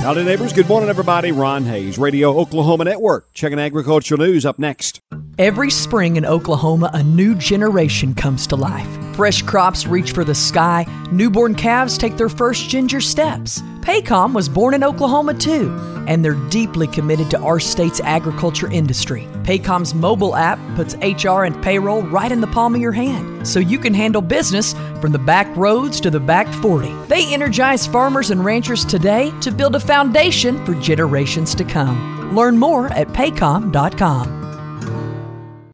Howdy, neighbors. Good morning, everybody. Ron Hays, Radio Oklahoma Network. Checking agricultural news up next. Every spring in Oklahoma, a new generation comes to life. Fresh crops reach for the sky, newborn calves take their first ginger steps. Paycom was born in Oklahoma too, and they're deeply committed to our state's agriculture industry. Paycom's mobile app puts HR and payroll right in the palm of your hand, so you can handle business from the back roads to the back 40. They energize farmers and ranchers today to build a foundation for generations to come. Learn more at paycom.com.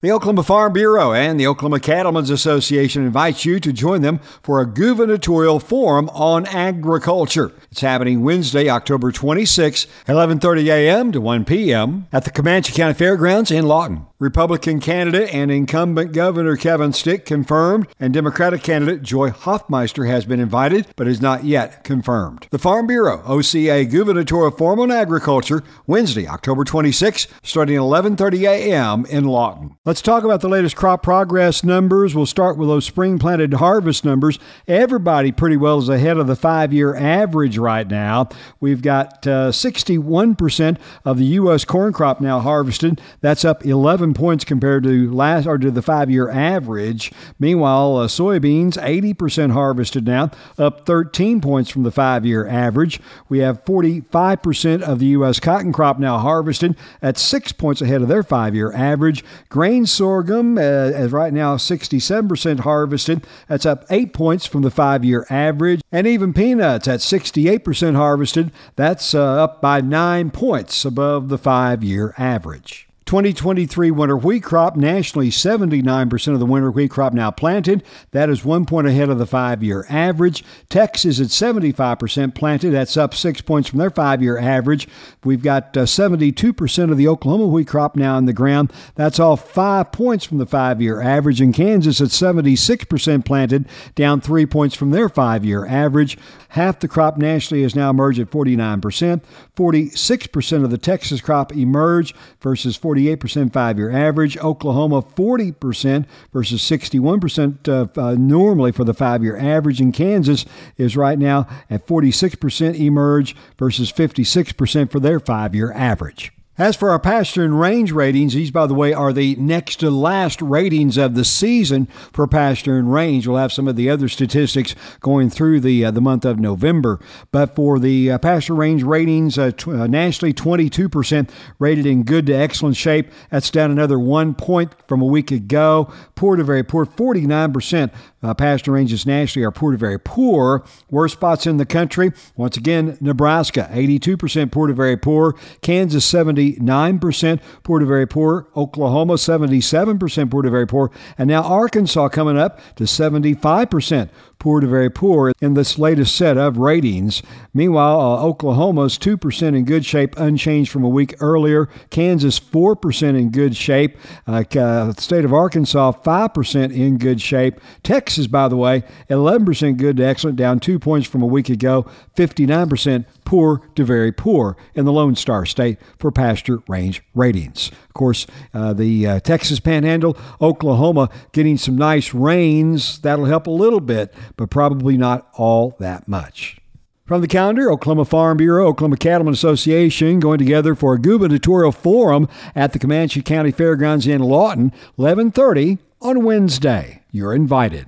The Oklahoma Farm Bureau and the Oklahoma Cattlemen's Association invites you to join them for a gubernatorial forum on agriculture. It's happening Wednesday, October 26, 11:30 a.m. to 1 p.m. at the Comanche County Fairgrounds in Lawton. Republican candidate and incumbent Governor Kevin Stitt confirmed, and Democratic candidate Joy Hoffmeister has been invited but is not yet confirmed. The Farm Bureau OCA gubernatorial forum on agriculture Wednesday, October 26, starting 11:30 a.m. in Lawton. Let's talk about the latest crop progress numbers. We'll start with those spring planted harvest numbers. Everybody pretty well is ahead of the five-year average right now. We've got uh, 61% of the U.S. corn crop now harvested. That's up 11 points compared to last or to the five-year average. Meanwhile, uh, soybeans 80% harvested now, up 13 points from the five-year average. We have 45% of the U.S. cotton crop now harvested at six points ahead of their five-year average. Grain sorghum, uh, as right now 67% harvested, that's up eight points from the five-year average. And even peanuts at 68% harvested, that's uh, up by nine points above the five-year average. 2023 winter wheat crop nationally 79% of the winter wheat crop now planted. That is one point ahead of the five-year average. Texas at 75% planted. That's up six points from their five-year average. We've got uh, 72% of the oklahoma wheat crop now in the ground. That's all five points from the five-year average. In kansas at 76% planted down three points from their five-year average. Half the crop nationally has now emerged at 49% 46% of the texas crop emerged versus 40 48% five year average. Oklahoma, 40% versus 61% uh, uh, normally for the five year average. And Kansas is right now at 46% emerge versus 56% for their five year average. As for our pasture and range ratings, these, by the way, are the next to last ratings of the season for pasture and range. We'll have some of the other statistics going through the uh, the month of November. But for the uh, pasture range ratings, uh, uh, nationally, 22% rated in good to excellent shape. That's down another one point from a week ago. Poor to very poor, 49% uh, pasture ranges nationally are poor to very poor. Worst spots in the country, once again, Nebraska, 82% poor to very poor. Kansas, 70 79% poor to very poor. Oklahoma, 77% poor to very poor. And now Arkansas coming up to 75% poor to very poor in this latest set of ratings. Meanwhile, uh, Oklahoma's 2% in good shape, unchanged from a week earlier. Kansas, 4% in good shape. Uh, uh, state of Arkansas, 5% in good shape. Texas, by the way, 11% good to excellent, down two points from a week ago. 59% poor to very poor in the Lone Star State for pasture range ratings. Of course, uh, the uh, Texas Panhandle, Oklahoma getting some nice rains. That'll help a little bit, but probably not all that much. From the calendar, Oklahoma Farm Bureau, Oklahoma Cattlemen Association going together for a gubernatorial forum at the Comanche County Fairgrounds in Lawton, 11:30 on Wednesday. You're invited.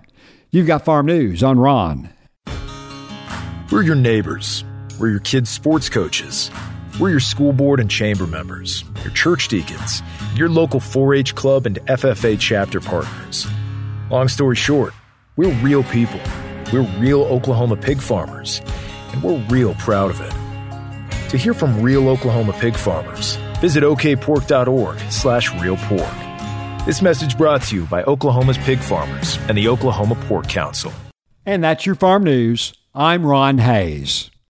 You've got farm news on Ron. We're your neighbors. We're your kids' sports coaches. We're your school board and chamber members, your church deacons, your local 4 H club and FFA chapter partners. Long story short, we're real people. We're real Oklahoma pig farmers, and we're real proud of it. To hear from real Oklahoma pig farmers, visit okpork.org slash realpork. This message brought to you by Oklahoma's pig farmers and the Oklahoma Pork Council. And that's your farm news. I'm Ron Hays.